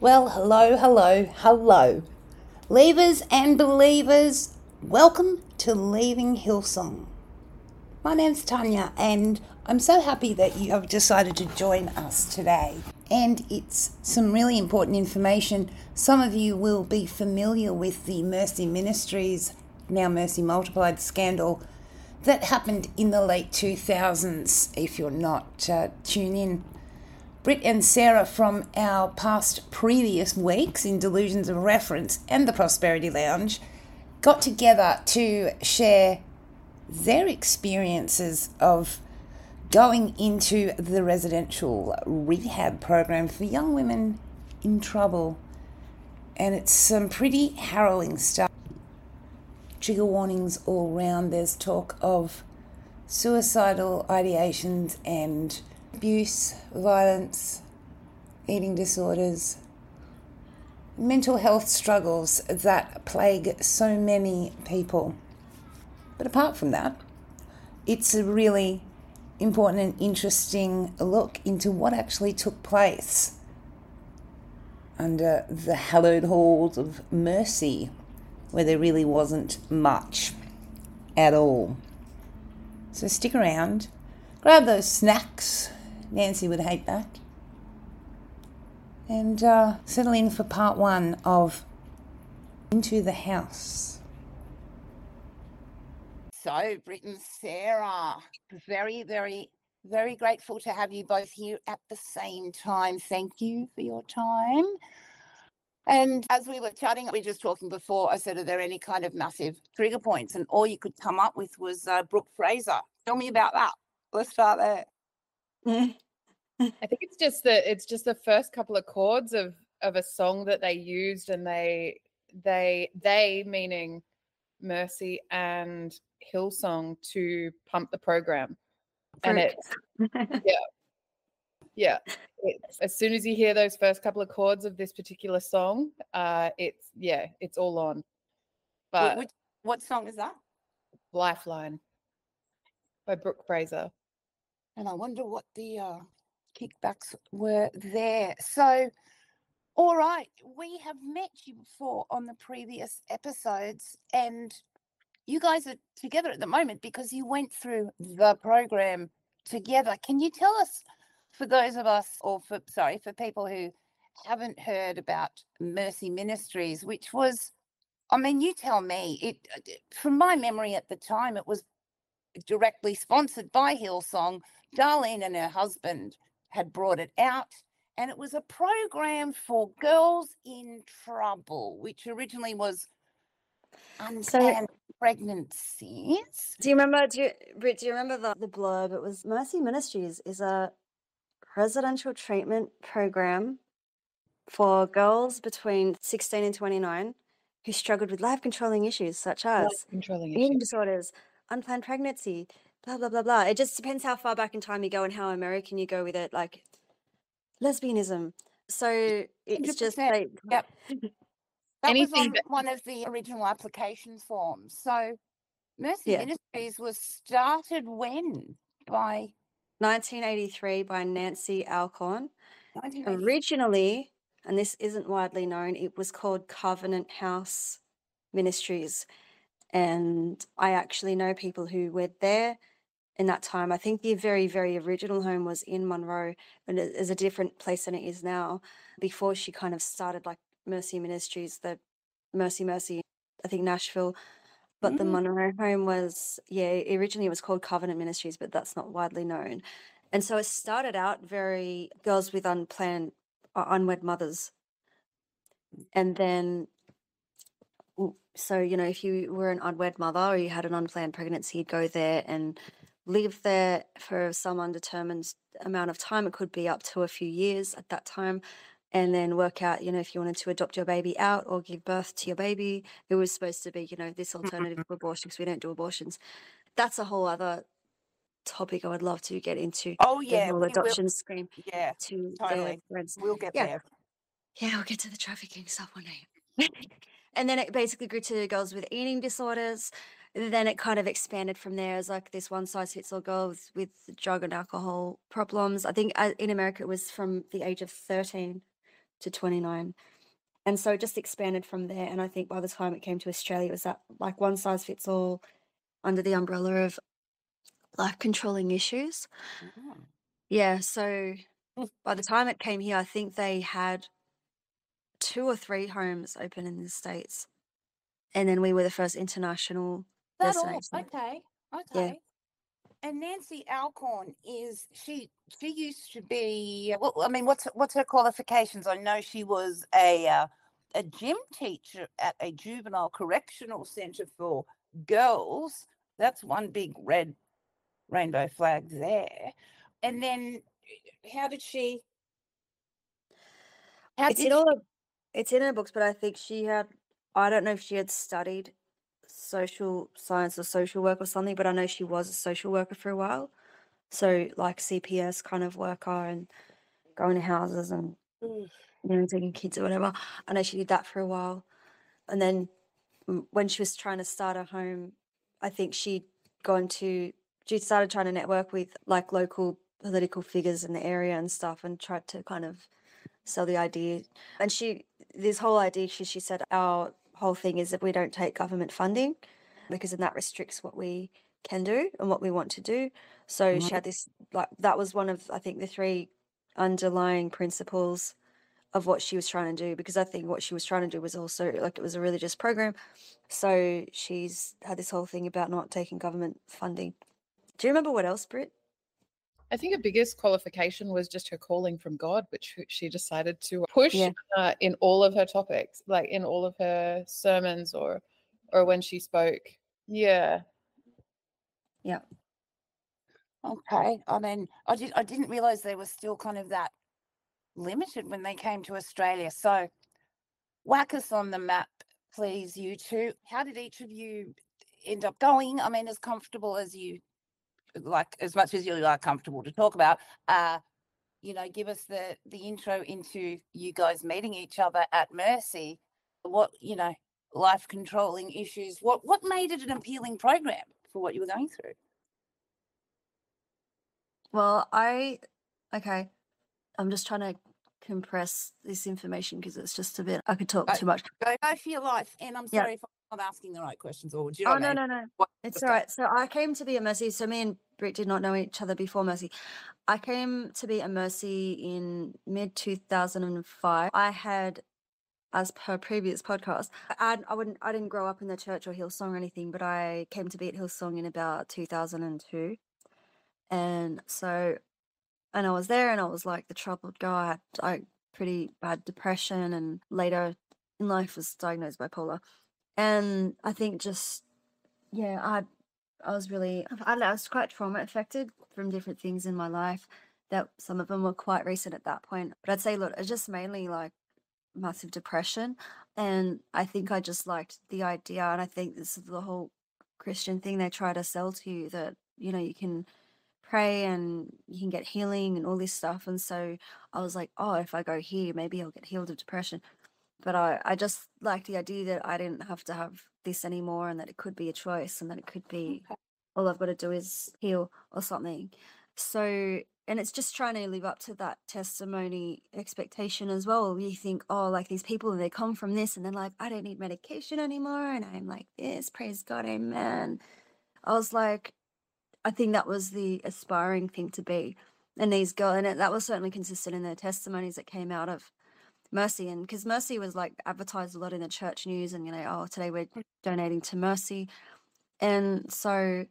Well, hello, hello, hello. Leavers and believers, welcome to Leaving Hillsong. My name's Tanya, and I'm so happy that you have decided to join us today. And it's some really important information. Some of you will be familiar with the Mercy Ministries, now Mercy Multiplied scandal that happened in the late 2000s. If you're not, uh, tune in. Britt and Sarah from our past previous weeks in Delusions of Reference and the Prosperity Lounge got together to share their experiences of going into the residential rehab program for young women in trouble. And it's some pretty harrowing stuff. Trigger warnings all round. There's talk of suicidal ideations and abuse, violence, eating disorders, mental health struggles that plague so many people. But apart from that, it's a really important and interesting look into what actually took place under the hallowed halls of mercy, where there really wasn't much at all. So stick around, grab those snacks, Nancy would hate that. And uh, settle in for part one of Into the House. So, Britt and Sarah, very, very, very grateful to have you both here at the same time. Thank you for your time. And as we were chatting, we were just talking before, I said, Are there any kind of massive trigger points? And all you could come up with was uh, Brooke Fraser. Tell me about that. Let's start there. I think it's just the it's just the first couple of chords of of a song that they used and they they they meaning Mercy and Hillsong to pump the program. And it's yeah. Yeah. It's, as soon as you hear those first couple of chords of this particular song, uh it's yeah, it's all on. But What, what song is that? Lifeline by Brooke Fraser. And I wonder what the uh, kickbacks were there. So, all right, we have met you before on the previous episodes, and you guys are together at the moment because you went through the program together. Can you tell us, for those of us, or for sorry, for people who haven't heard about Mercy Ministries, which was, I mean, you tell me, it uh, from my memory at the time, it was directly sponsored by Hillsong. Darlene and her husband had brought it out, and it was a program for girls in trouble, which originally was unplanned pregnancies. Do you remember? Do you, Britt, do you remember the, the blurb? It was Mercy Ministries is a residential treatment program for girls between 16 and 29 who struggled with life controlling issues such as Controlling eating issues. disorders, unplanned pregnancy, blah blah blah blah. It just depends how far back in time you go and how American you go with it, like lesbianism. So it's just 100%. like Yep. That Anything was on that- one of the original application forms. So Mercy Yeah. Ministries was started when? By 1983 by Nancy Alcorn. Originally, and this isn't widely known, it was called Covenant House Ministries. And I actually know people who were there in that time. I think the very, very original home was in Monroe, and it is a different place than it is now. Before she kind of started like Mercy Ministries, the Mercy Mercy, I think Nashville. But the Mm. Monroe home was, yeah, originally it was called Covenant Ministries, but that's not widely known. And so it started out very girls with unplanned, uh, unwed mothers. And then, so, you know, if you were an unwed mother or you had an unplanned pregnancy, you'd go there and live there for some undetermined amount of time. It could be up to a few years at that time. And then work out, you know, if you wanted to adopt your baby out or give birth to your baby, it was supposed to be, you know, this mm-hmm. alternative to abortion because we don't do abortions. That's a whole other topic I would love to get into. Oh The yeah, whole we will. adoption scheme Yeah, to totally. we'll get Yeah. there. Yeah, we'll get to the trafficking stuff one day. and then it basically grew to girls with eating disorders. and Then it kind of expanded from there as like this one size fits all girls with drug and alcohol problems. I think uh, in America it was from the age of 13 to 29. And so it just expanded from there. And I think by the time it came to Australia, it was that like one size fits all under the umbrella of life controlling issues. Yeah, so by the time it came here, I think they had two or three homes open in the States. And then we were the first international That all okay, okay. And Nancy Alcorn is she? She used to be. Well, I mean, what's what's her qualifications? I know she was a uh, a gym teacher at a juvenile correctional centre for girls. That's one big red rainbow flag there. And then, how did she? How It's did all it's in her books, but I think she had I don't know if she had studied social science or social work or something, but I know she was a social worker for a while. So like CPS kind of worker and going to houses and you know taking kids or whatever. I know she did that for a while. And then when she was trying to start a home, I think she'd gone to she started trying to network with like local political figures in the area and stuff and tried to kind of sell the idea. And she this whole idea she she said our whole thing is that we don't take government funding because then that restricts what we can do and what we want to do. So she mm-hmm. had this like that was one of I think the three underlying principles of what she was trying to do because I think what she was trying to do was also like it was a religious program. So she's had this whole thing about not taking government funding. Do you remember what else, Britt? I think her biggest qualification was just her calling from God, which she decided to push Yeah. uh, in all of her topics, like in all of her sermons or or when she spoke. Yeah. Yeah. Okay. I mean, I did. I didn't realize they were still kind of that limited when they came to Australia. So, whack us on the map, please, you two. How did each of you end up going? I mean, as comfortable as you like, as much as you are comfortable to talk about. Uh, you know, give us the the intro into you guys meeting each other at Mercy. What you know, life controlling issues. What what made it an appealing program for what you were going through? Well, I okay. I'm just trying to compress this information because it's just a bit I could talk I- too much. Go, go for your life. And I'm Yeah. sorry if I'm not asking the right questions or do you oh, know Oh what I no, mean? no, no. What- It's all right. So I came to be a Mercy. So me and Britt did not know each other before Mercy. I came to be a Mercy in mid 2005. I had, as per previous podcast, I, I wouldn't, I didn't grow up in the church or Hillsong or anything, but I came to be at Hillsong in about 2002. And so, and I was there and I was like the troubled guy. I had like pretty bad depression and later in life was diagnosed bipolar. And I think just yeah, I I was really I, I was quite trauma affected from different things in my life. That some of them were quite recent at that point. But I'd say, look, it's just mainly like massive depression. And I think I just liked the idea. And I think this is the whole Christian thing they try to sell to you that, you know, you can pray and you can get healing and all this stuff. And so I was like, oh, if I go here, maybe I'll get healed of depression. But I, I just like the idea that I didn't have to have this anymore and that it could be a choice and that it could be Okay. all I've got to do is heal or something. So, and it's just trying to live up to that testimony expectation as well. You think, oh, like these people, they come from this, and then like, I don't need medication anymore. And I'm like, this, praise God, amen. I was like, I think that was the aspiring thing to be. And these girls, and it, that was certainly consistent in their testimonies that came out of Mercy. And because Mercy was like advertised a lot in the church news, and you know, oh, today we're mm. donating to Mercy. And so,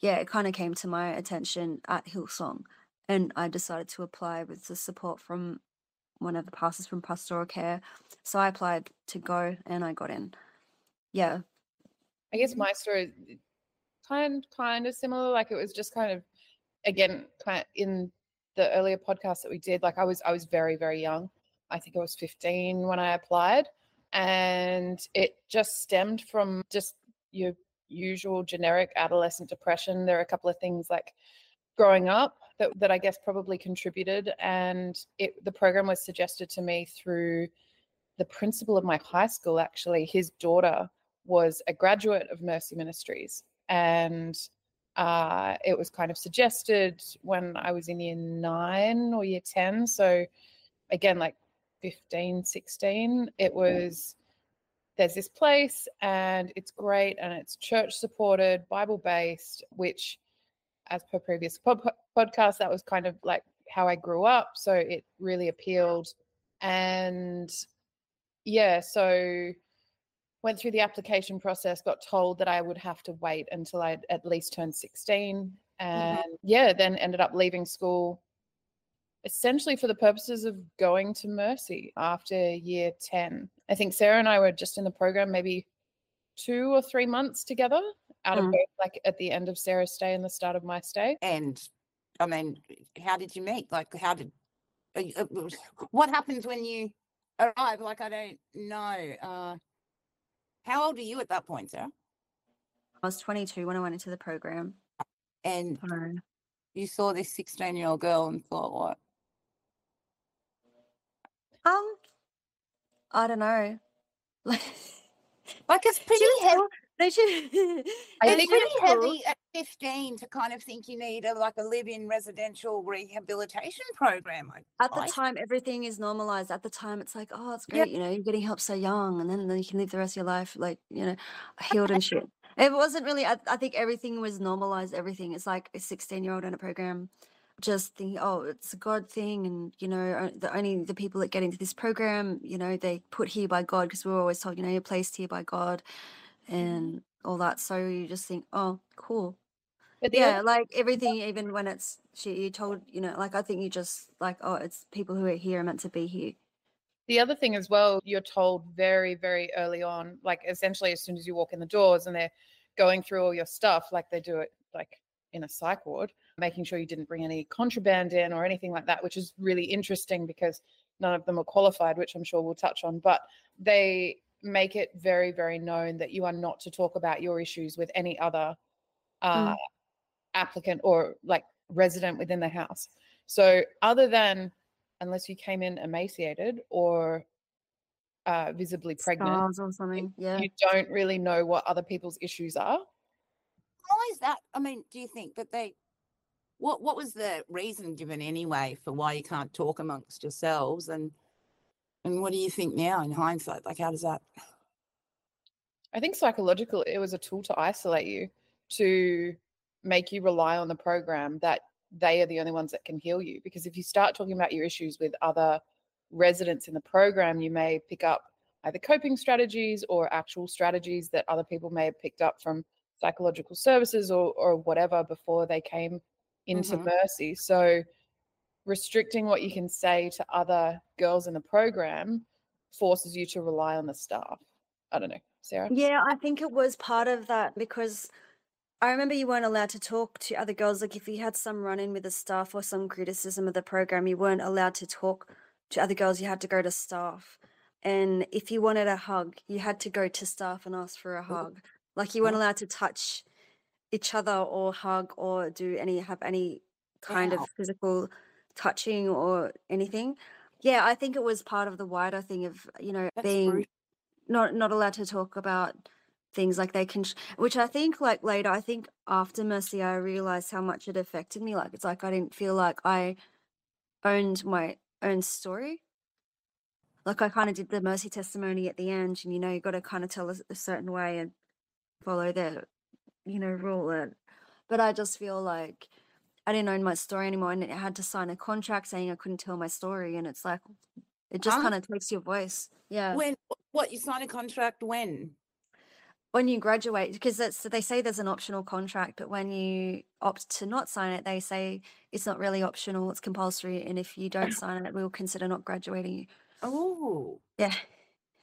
yeah, it kind of came to my attention at Hillsong. And I decided to apply with the support from one of the pastors from Pastoral Care. So I applied to go and I got in. Yeah. I guess mm-hmm. my story kind kind of similar. Like it was just kind of again in the earlier podcast that we did. Like I was I was very very young. I think I was 15 when I applied, and it just stemmed from just your usual generic adolescent depression. There are a couple of things like growing up that, that I guess probably contributed. And it the program was suggested to me through the principal of my high school, actually. His daughter was a graduate of Mercy Ministries. And uh, it was kind of suggested when I was in year nine or year 10. So again, like 15, 16, it was there's this place and it's great and it's church supported, Bible based, which, as per previous pod- podcast, that was kind of like how I grew up. So it really appealed. And yeah, so went through the application process, got told that I would have to wait until I'd at least turned 16. Mm-hmm. And yeah, then ended up leaving school essentially for the purposes of going to Mercy after year 10. I think Sarah and I were just in the program maybe two or three months together out of Mm. both, like at the end of Sarah's stay and the start of my stay. And I mean, how did you meet? Like, how did uh, uh, what happens when you arrive? Like, I don't know. Uh, how old are you at that point, Sarah? I was 22 when I went into the program. And So you saw this 16 year old girl and thought, what? Um, I don't know. Like, Like, it's pretty heavy. No, she, I It's think pretty cool. heavy at 15 to kind of think you need a like a live-in residential rehabilitation program. I, At the I- time, everything is normalized. At the time, it's like, oh, it's great, you know, you're getting help so young, and then, then you can live the rest of your life, like, you know, healed and shit. It wasn't really, I, I think everything was normalized, everything. It's like a 16 year old in a program just thinking, oh, it's a God thing, and, you know, the only the people that get into this program, you know, they put here by God, because we are always told, you know, you're placed here by God mm-hmm. and all that. So you just think, oh, cool. But Yeah, other- like everything, even when it's she, you told, you know, like I think you just like, oh, it's people who are here are meant to be here. The other thing as well, you're told very, very early on, like essentially as soon as you walk in the doors and they're going through all your stuff, like they do it like in a psych ward, making sure you didn't bring any contraband in or anything like that, which is really interesting because none of them are qualified, which I'm sure we'll touch on. But they make it very, very known that you are not to talk about your issues with any other uh, applicant or like resident within the house. So, other than unless you came in emaciated or uh, visibly pregnant, Scars or something. Yeah. you don't really know what other people's issues are. why is that? I mean, do you think that they? What What was the reason given anyway for why you can't talk amongst yourselves? And and what do you think now in hindsight? Like, how does that? I think psychological, it was a tool to isolate you, to make you rely on the program that they are the only ones that can heal you. Because if you start talking about your issues with other residents in the program, you may pick up either coping strategies or actual strategies that other people may have picked up from psychological services or, or whatever before they came into Mhm. Mercy. So restricting what you can say to other girls in the program forces you to rely on the staff. I don't know, Sarah. Yeah, I think it was part of that because I remember you weren't allowed to talk to other girls. Like if you had some run in with the staff or some criticism of the program, you weren't allowed to talk to other girls. You had to go to staff. And if you wanted a hug, you had to go to staff and ask for a hug. Like you weren't allowed to touch each other or hug or do any have any kind Wow. of physical touching or anything. Yeah, I think it was part of the wider thing of, you know, That's being brutal. not not allowed to talk about things like they can which I think like later I think after Mercy I realized how much it affected me like it's like I didn't feel like I owned my own story like I kind of did the Mercy testimony at the end and you know you got to kind of tell a certain way and follow the you know rule and but I just feel like I didn't own my story anymore and I had to sign a contract saying I couldn't tell my story and it's like it just Huh? kind of takes your voice yeah When what you sign a contract when? when you graduate because that's they say there's an optional contract but when you opt to not sign it they say it's not really optional it's compulsory and if you don't sign it we'll consider not graduating you Oh, yeah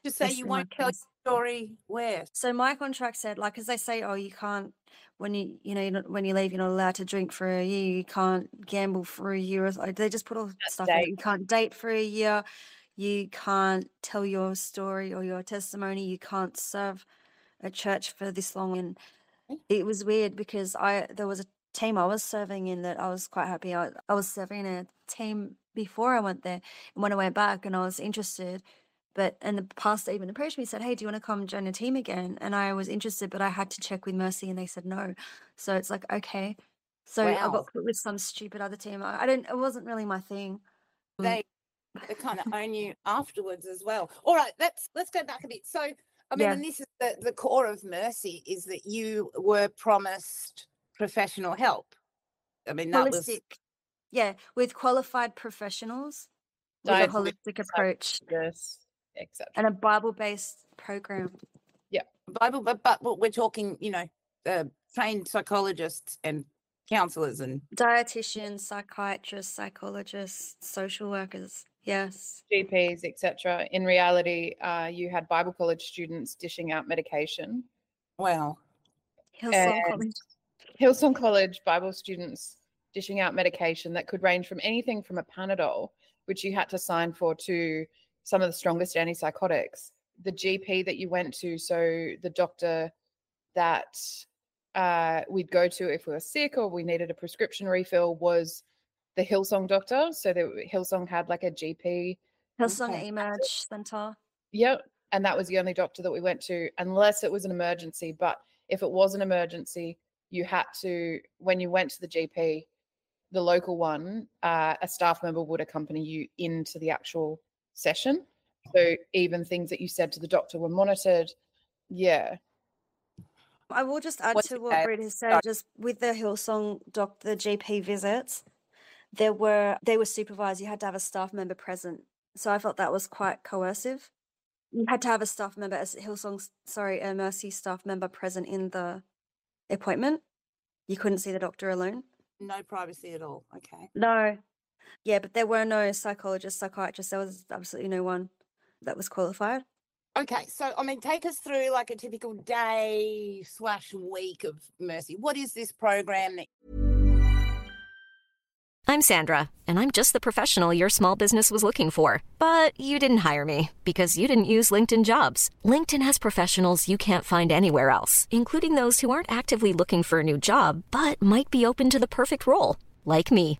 just say that's you won't tell. Story where? so my contract said like as they say oh you can't when you you know you're not, when you leave you're not allowed to drink for a year you can't gamble for a year they just put all stuff in you can't date for a year you can't tell your story or your testimony you can't serve a church for this long and it was weird because I there was a team I was serving in that I was quite happy. I, I was serving in a team before I went there, and when I went back and I was interested, but and the pastor even approached me and said, "Hey, do you want to come join the team again?" And I was interested, but I had to check with Mercy, and they said no. So it's like okay, so I got put with some stupid other team. I, I don't. It wasn't really my thing. They they kind of own you afterwards as well. All right, let's let's go back a bit. So I mean, Yeah. and this is the, the core of mercy is that you were promised professional help. I mean, that was Holistic, yeah, with qualified professionals with a holistic approach Yes, etc. and a Bible-based program. Yeah, Bible, but but we're talking, you know, uh, trained psychologists and counselors and dietitians, psychiatrists, psychologists, social workers. Yes. GPs, etc. In reality, uh, you had Bible college students dishing out medication. wow, Hillsong And College. Hillsong College Bible students dishing out medication that could range from anything from a Panadol, which you had to sign for, to some of the strongest antipsychotics. The GP that you went to, so the doctor that uh, we'd go to if we were sick or we needed a prescription refill was the Hillsong doctor. So the Hillsong had like a GP. Hillsong. Emerge Center. Yep. And that was the only doctor that we went to, unless it was an emergency. But if it was an emergency, you had to, when you went to the GP, the local one, uh, a staff member would accompany you into the actual session. So even things that you said to the doctor were monitored. Yeah. I will just add What's to what case? Britt has said, just with the Hillsong doc, the GP visits, there were they were supervised. You had to have a staff member present. So I felt that was quite coercive. You had to have a staff member, as Hillsong, sorry, a Mercy staff member present in the appointment. You couldn't see the doctor alone. no privacy at all. Okay, No. Yeah, but there were no psychologists, psychiatrists. There was absolutely no one that was qualified. okay. So I mean, take us through like a typical day slash week of mercy. What is this program that I'm Sandra, and I'm just the professional your small business was looking for. But you didn't hire me because you didn't use LinkedIn jobs. LinkedIn has professionals you can't find anywhere else, including those who aren't actively looking for a new job but might be open to the perfect role, like me.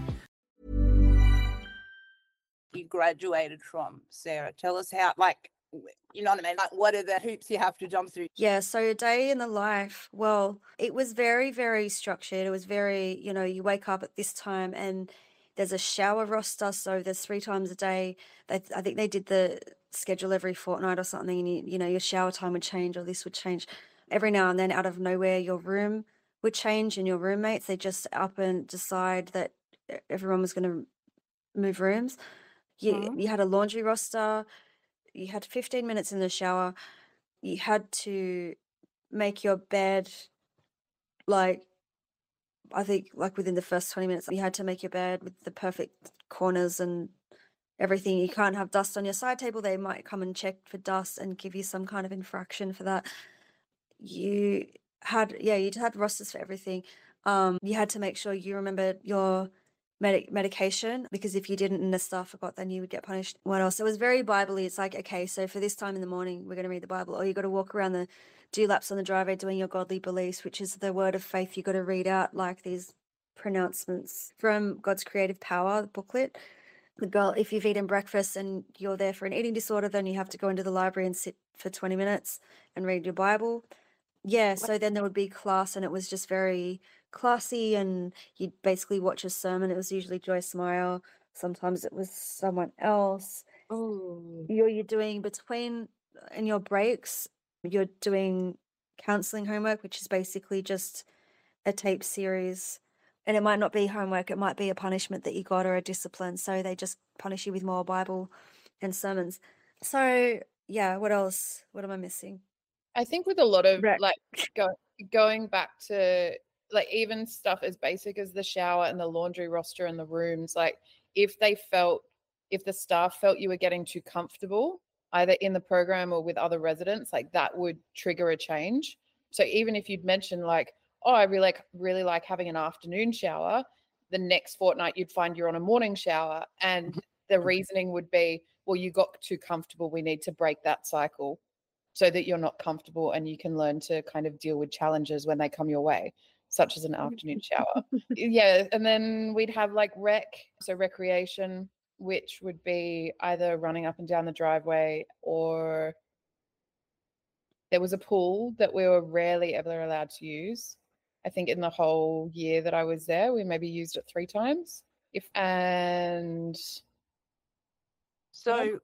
you graduated from, Sarah? Tell us how, like, you know what I mean? Like, what are the hoops you have to jump through? Yeah, so a day in the life, well, it was very, very structured. It was very, you know, you wake up at this time and there's a shower roster, so there's three times a day. They, I think they did the schedule every fortnight or something, and you, you know your shower time would change or this would change. Every now and then, out of nowhere, your room would change, and your roommates they just up and decide that everyone was going to move rooms. You Mhm. you had a laundry roster. You had 15 minutes in the shower. You had to make your bed like I think like within the first 20 minutes, you had to make your bed with the perfect corners and everything. You can't have dust on your side table. They might come and check for dust and give you some kind of infraction for that. You had, yeah, you had rosters for everything. Um, you had to make sure you remembered your medic medication because if you didn't and the staff forgot, then you would get punished. What else? It was very Bible-y. It's like, okay, so for this time in the morning, we're going to read the Bible, or you got to walk around the do laps on the driveway doing your godly beliefs, which is the word of faith. You got to read out like these pronouncements from God's creative power booklet. The girl, if you've eaten breakfast and you're there for an eating disorder, then you have to go into the library and sit for 20 minutes and read your Bible. Yeah, so then there would be class, and it was just very classy, and you'd basically watch a sermon. It was usually Joyce Meyer. Sometimes it was someone else. Oh, You're you're doing between in your breaks, you're doing counseling homework, which is basically just a tape series. And it might not be homework, it might be a punishment that you got or a discipline. So they just punish you with more Bible and sermons. So yeah, what else? What am I missing? I think with a lot of Rec. like go, going back to like even stuff as basic as the shower and the laundry roster and the rooms, like if they felt if the staff felt you were getting too comfortable either in the program or with other residents, like that would trigger a change. So even if you'd mentioned like, oh, I really like really like having an afternoon shower, the next fortnight you'd find you're on a morning shower and mm-hmm. the mm-hmm. reasoning would be, well, you got too comfortable. We need to break that cycle so that you're not comfortable and you can learn to kind of deal with challenges when they come your way, such as an afternoon shower. yeah. And then we'd have like rec, so recreation, which would be either running up and down the driveway or there was a pool that we were rarely ever allowed to use. I think in the whole year that I was there, we maybe used it three times. If and so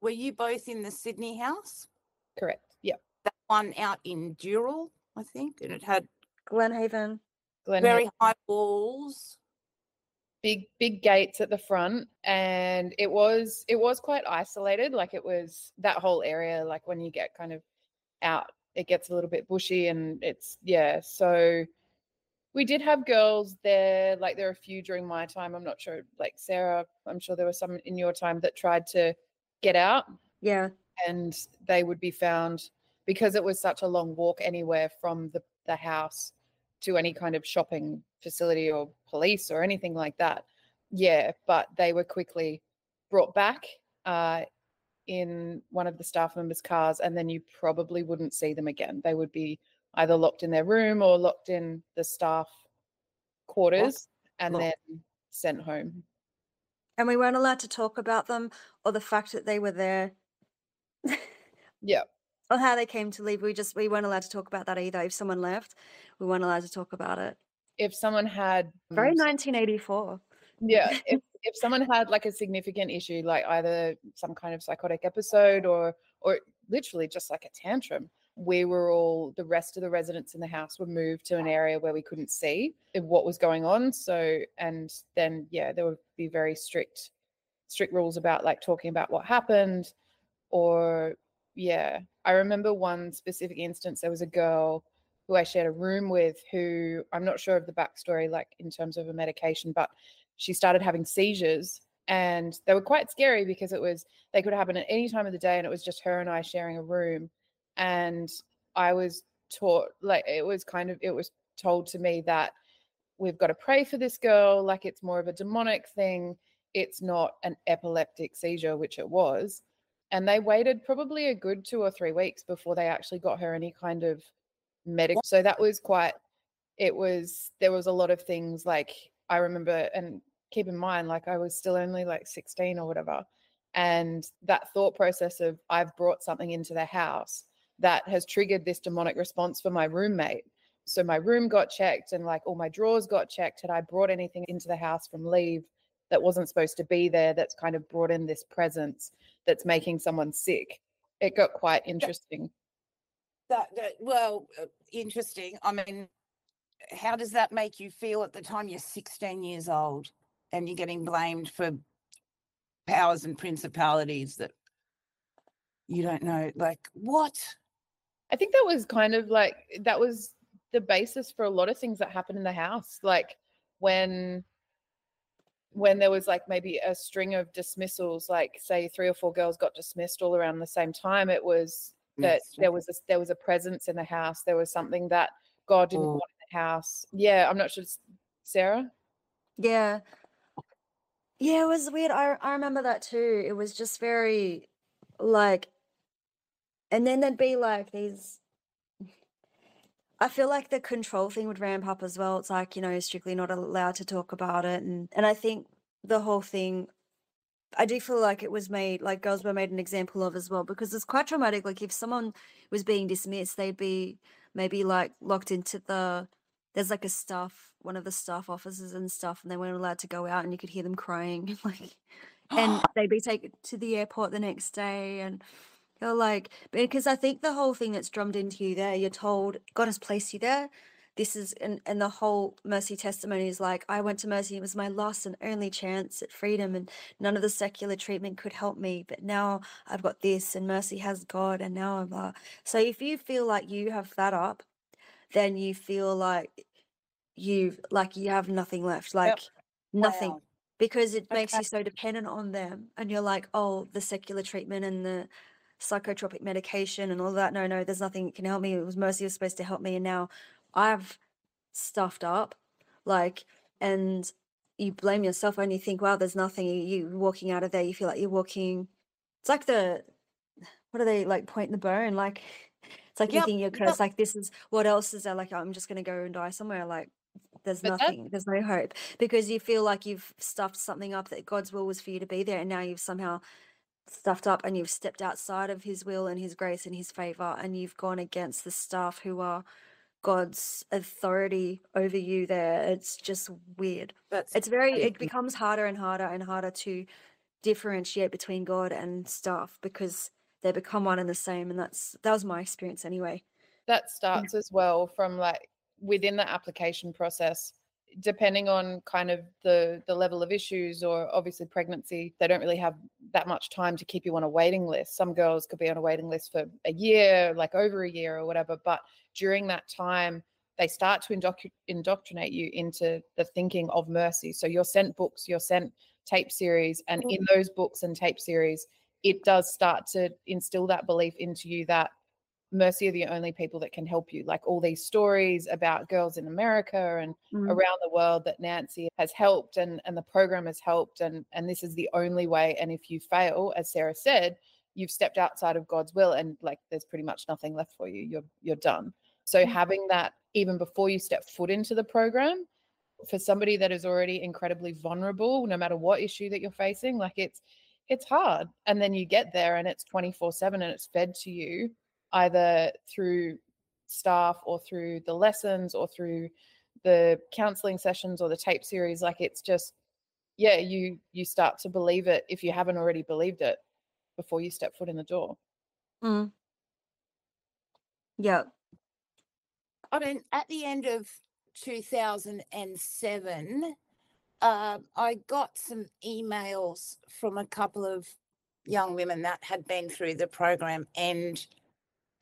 were you both in the Sydney house? correct, yeah, That one out in Dural, I think, and it had Glenhaven. Glen very high walls. big big gates at the front and it was it was quite isolated like it was that whole area like when you get kind of out it gets a little bit bushy and it's yeah so we did have girls there like there are a few during my time i'm not sure like sarah i'm sure there were some in your time that tried to get out Yeah. and they would be found because it was such a long walk anywhere from the, the house to any kind of shopping facility or police or anything like that. Yeah, but they were quickly brought back uh, in one of the staff members' cars, and then you probably wouldn't see them again. They would be either locked in their room or locked in the staff quarters and Lock. then sent home. And we weren't allowed to talk about them or the fact that they were there Yeah. How they came to leave. We just we weren't allowed to talk about that either. If someone left, we weren't allowed to talk about it. If someone had Very um, 1984. yeah if, if someone had like a significant issue like either some kind of psychotic episode or or literally just like a tantrum we were all the rest of the residents in the house were moved to an area where we couldn't see what was going on so and then yeah there would be very strict strict rules about like talking about what happened or yeah i remember one specific instance there was a girl who i shared a room with who i'm not sure of the backstory like in terms of a medication but she started having seizures and they were quite scary because it was they could happen at any time of the day and it was just her and i sharing a room and i was taught like it was kind of it was told to me that we've got to pray for this girl like it's more of a demonic thing it's not an epileptic seizure which it was and they waited probably a good two or three weeks before they actually got her any kind of medical so that was quite it was there was a lot of things like i remember and keep in mind like i was still only like 16 or whatever and that thought process of i've brought something into the house that has triggered this demonic response for my roommate. So my room got checked and like all my drawers got checked. Had i brought anything into the house from leave that wasn't supposed to be there that's kind of brought in this presence that's making someone sick it got quite interesting That, that well, uh, interesting. I mean, how does that make you feel at the time you're 16 years old and you're getting blamed for powers and principalities that you don't know? Like, what? I think that was kind of like that was the basis for a lot of things that happened in the house. Like when when there was like maybe a string of dismissals, like say three or four girls got dismissed all around the same time, it was that Yes, there was a, there was a presence in the house. There was something that God didn't Oh. want in the house. Yeah, I'm not sure. Sarah. Yeah. Yeah, it was weird. I I remember that too. It was just very like and then there'd be like these I feel like the control thing would ramp up as well. It's like, you know, strictly not allowed to talk about it and and I think the whole thing I do feel like it was made like girls were made an example of as well because it's quite traumatic. Like if someone was being dismissed, they'd be maybe like locked into the there's like a staff one of the staff officers and stuff and they weren't allowed to go out and you could hear them crying like and they'd be taken to the airport the next day and you're like because I think the whole thing that's drummed into you there, you're told God has placed you there. This is and and the whole mercy testimony is like I went to mercy, it was my last and only chance at freedom and none of the secular treatment could help me. But now I've got this and mercy has God and now I'm uh so if you feel like you have that up, then you feel like you've like you have nothing left. Like nothing Wow. because it makes Okay. you so dependent on them and you're like oh the secular treatment and the psychotropic medication and all that. No no there's nothing that can help me. It was mercy was supposed to help me and now i've stuffed up like and you blame yourself and you think wow there's nothing. You you walking out of there you feel like you're walking it's like the what are they like pointing the bone? Like it's like you think you're yep. cursed like this is what else is there? Like oh, i'm just gonna go and die somewhere. Like there's But that- nothing there's no hope because you feel like you've stuffed something up that god's will was for you to be there and now you've somehow stuffed up and you've stepped outside of his will and his grace and his favor and you've gone against the staff who are god's authority over you there. It's just weird. That's it's very it becomes harder and harder and harder to differentiate between god and staff because they become one and the same and that's that was my experience anyway. That starts as well from like within the application process depending on kind of the the level of issues or obviously pregnancy they don't really have that much time to keep you on a waiting list. Some girls could be on a waiting list for a year like over a year or whatever but during that time they start to indoctr- indoctrinate you into the thinking of mercy. So you're sent books you're sent tape series and mm. in those books and tape series it does start to instill that belief into you that Mercy are the only people that can help you. Like all these stories about girls in America and Mm. around the world that Nancy has helped and, and the program has helped and and this is the only way. And if you fail, as Sarah said, you've stepped outside of God's will and like there's pretty much nothing left for you. You're you're done. So Mm. having that even before you step foot into the program, for somebody that is already incredibly vulnerable, no matter what issue that you're facing, like it's it's hard. And then you get there and it's 24/7 and it's fed to you either through staff or through the lessons or through the counseling sessions or the tape series like it's just yeah you you start to believe it if you haven't already believed it before you step foot in the door Mm. yeah I mean, at the end of 2007, uh, I got some emails from a couple of young women that had been through the program. And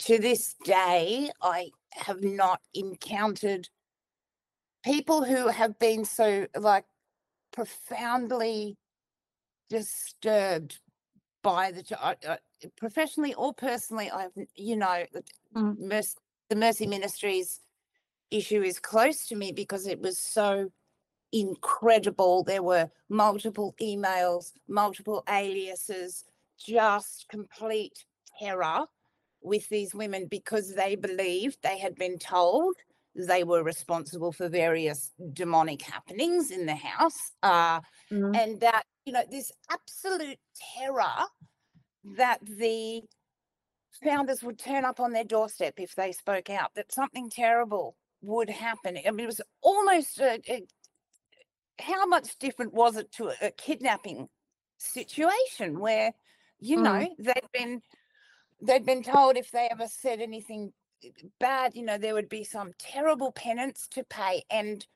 to this day, I have not encountered people who have been so like profoundly disturbed by the, professionally or personally, I've, you know, the Mm. Merc- the Mercy Ministries issue is close to me because it was so incredible. There were multiple emails, multiple aliases, just complete terror with these women because they believed they had been told they were responsible for various demonic happenings in the house. Uh, Mm. and that, you know, this absolute terror that the founders would turn up on their doorstep if they spoke out, that something terrible would happen. I mean, it was almost a, a, how much different was it to a, a kidnapping situation where, you Mm. know, they'd been they'd been told if they ever said anything bad, you know, there would be some terrible penance to pay. And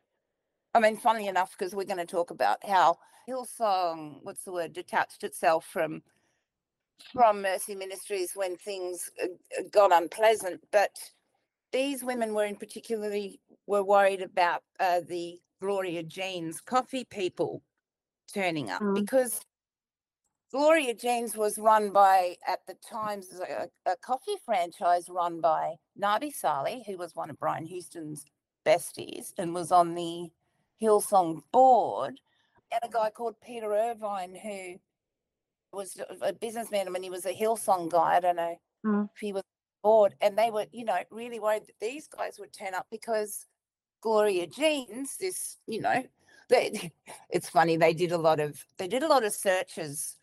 I mean, funnily enough, because we're going to talk about how Hillsong, what's the word, detached itself from from Mercy Ministries when things uh, uh, got unpleasant. But these women were in particularly were worried about uh, the Gloria Jeans coffee people turning up Mm. because Gloria Jeans was run by, at the times, a, a coffee franchise run by Nabi Saleh, who was one of Brian Houston's besties and was on the Hillsong board, and a guy called Peter Irvine, who was a- businessman. I mean, he was a Hillsong guy. I don't know Mm. if he was on the board, and they were, you know, really worried that these guys would turn up because Gloria Jeans, this, you know, they, it's funny. They did a lot of they did a lot of searches.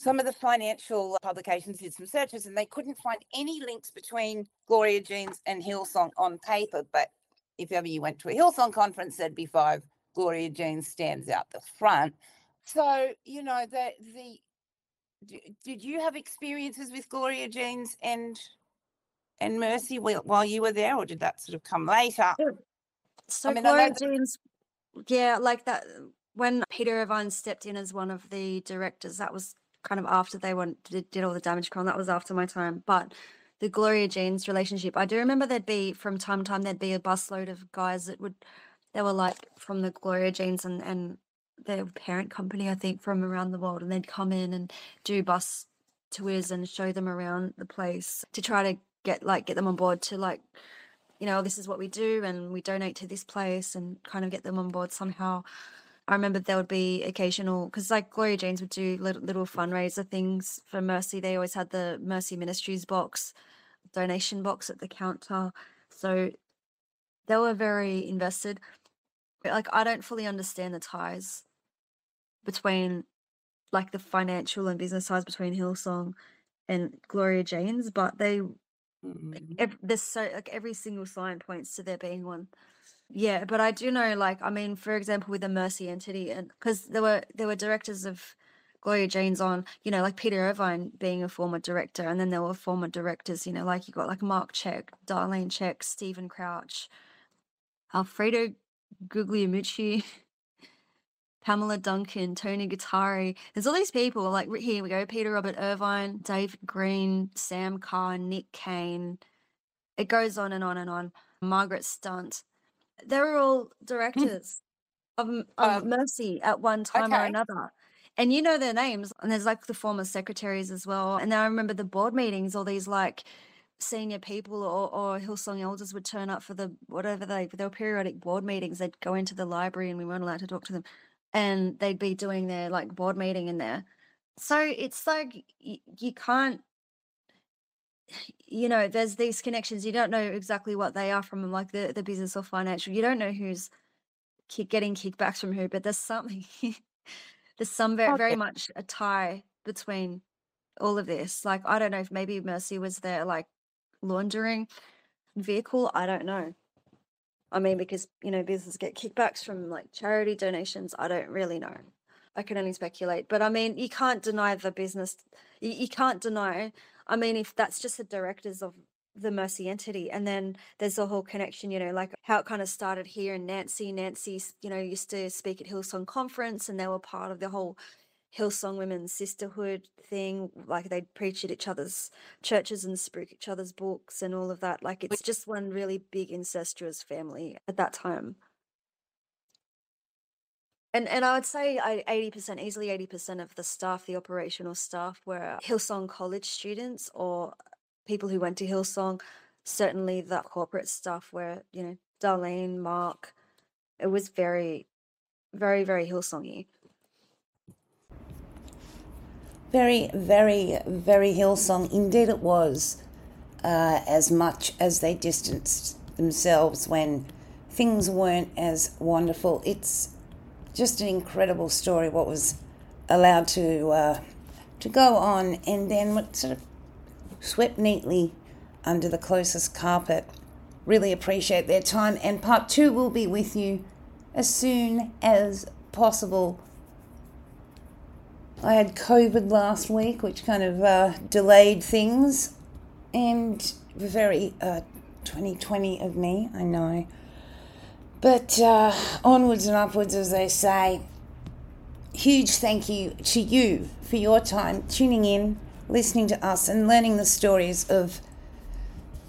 Some of the financial publications did some searches, and they couldn't find any links between Gloria Jeans and Hillsong on paper. But if ever you went to a Hillsong conference, there'd be five Gloria Jeans stands out the front. So you know the the. Did you have experiences with Gloria Jeans and and Mercy while, while you were there, or did that sort of come later? So I know Gloria that- Jeans, yeah, like that when Peter Irvine stepped in as one of the directors, that was kind of after they went did, did all the damage con. That was after my time. But the Gloria Jeans relationship, I do remember there'd be from time to time there'd be a busload of guys that would they were like from the Gloria Jeans and and their parent company, I think, from around the world, and they'd come in and do bus tours and show them around the place to try to get like get them on board to like you know, this is what we do and we donate to this place and kind of get them on board somehow. I remember there would be occasional, because like Gloria Jeans would do little, little fundraiser things for Mercy. They always had the Mercy Ministries box, donation box at the counter. So they were very invested. But, Like, I don't fully understand the ties between like the financial and business ties between Hillsong and Gloria Jeans, but they Mm. ev- there's so like every single sign points to there being one. Yeah, but I do know, like, I mean, for example, with the Mercy entity, and because there were there were directors of Gloria Jeans on, you know, like Peter Irvine being a former director, and then there were former directors, you know, like you got like Mark Zschech, Darlene Zschech, Stephen Crouch, Alfredo Guglielmucci, Pamela Duncan, Tony Guattari. There's all these people, like here we go, Peter Robert Irvine, Dave Green, Sam Carr, Nick Kane. It goes on and on and on. Margaret Stunt. They were all directors of, of Um, Mercy at one time or another. And you know their names. And there's like the former secretaries as well. And then I remember the board meetings, all these like senior people or, or Hillsong elders would turn up for the whatever they were periodic board meetings. They'd go into the library and we weren't allowed to talk to them. And they'd be doing their like board meeting in there. So it's like you can't you know, there's these connections. You don't know exactly what they are from like the, the business or financial. You don't know who's getting kickbacks from who, but there's something there's some very very much a tie between all of this. Like I don't know if maybe Mercy was their like laundering vehicle. I don't know. I mean, because you know, businesses get kickbacks from like charity donations. I don't really know. I can only speculate. But I mean, you can't deny the business. You, you can't deny. I mean, if that's just the directors of the Mercy entity, and then there's a whole connection, you know, like how it kind of started here. And Nancy, Nancy, you know, used to speak at Hillsong Conference, and they were part of the whole Hillsong Women's Sisterhood thing. Like they'd preach at each other's churches and speak each other's books and all of that. Like it's just one really big incestuous family at that time. And and I would say eighty percent, easily eighty percent of the staff, the operational staff, were Hillsong college students or people who went to Hillsong. Certainly, the corporate staff were, you know, Darlene, Mark. It was very, very, very Hillsongy. Very, very, very Hillsong. Indeed, it was. Uh, as much as they distanced themselves when things weren't as wonderful. It's just an incredible story what was allowed to uh, to go on and then what sort of swept neatly under the closest carpet. Really appreciate their time, and part two will be with you as soon as possible. I had COVID last week, which kind of uh, delayed things, and very uh, 2020 of me, I know. But uh, onwards and upwards, as they say. Huge thank you to you for your time tuning in, listening to us, and learning the stories of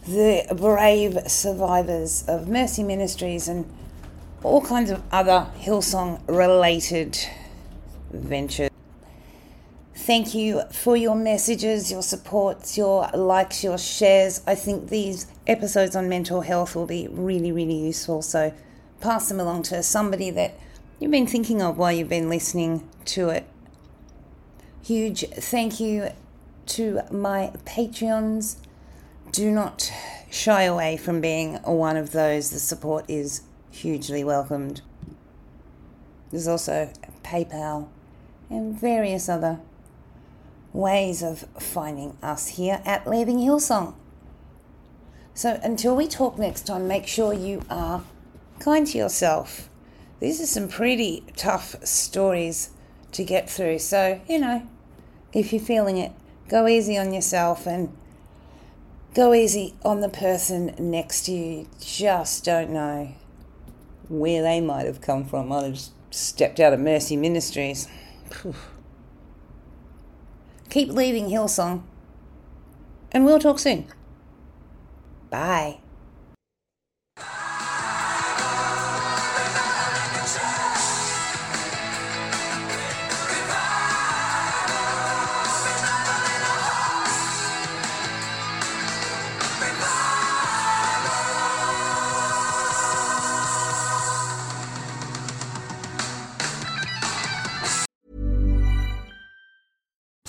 the brave survivors of Mercy Ministries and all kinds of other Hillsong related ventures. Thank you for your messages, your supports, your likes, your shares. I think these episodes on mental health will be really, really useful. So pass them along to somebody that you've been thinking of while you've been listening to it. Huge thank you to my Patreons. Do not shy away from being one of those. The support is hugely welcomed. There's also PayPal and various other ways of finding us here at Leaving Hillsong. So until we talk next time, make sure you are kind to yourself. These are some pretty tough stories to get through. So, you know, if you're feeling it, go easy on yourself and go easy on the person next to you. Just don't know where they might have come from. Might have stepped out of Mercy Ministries. Keep leaving Hillsong. And we'll talk soon. Bye.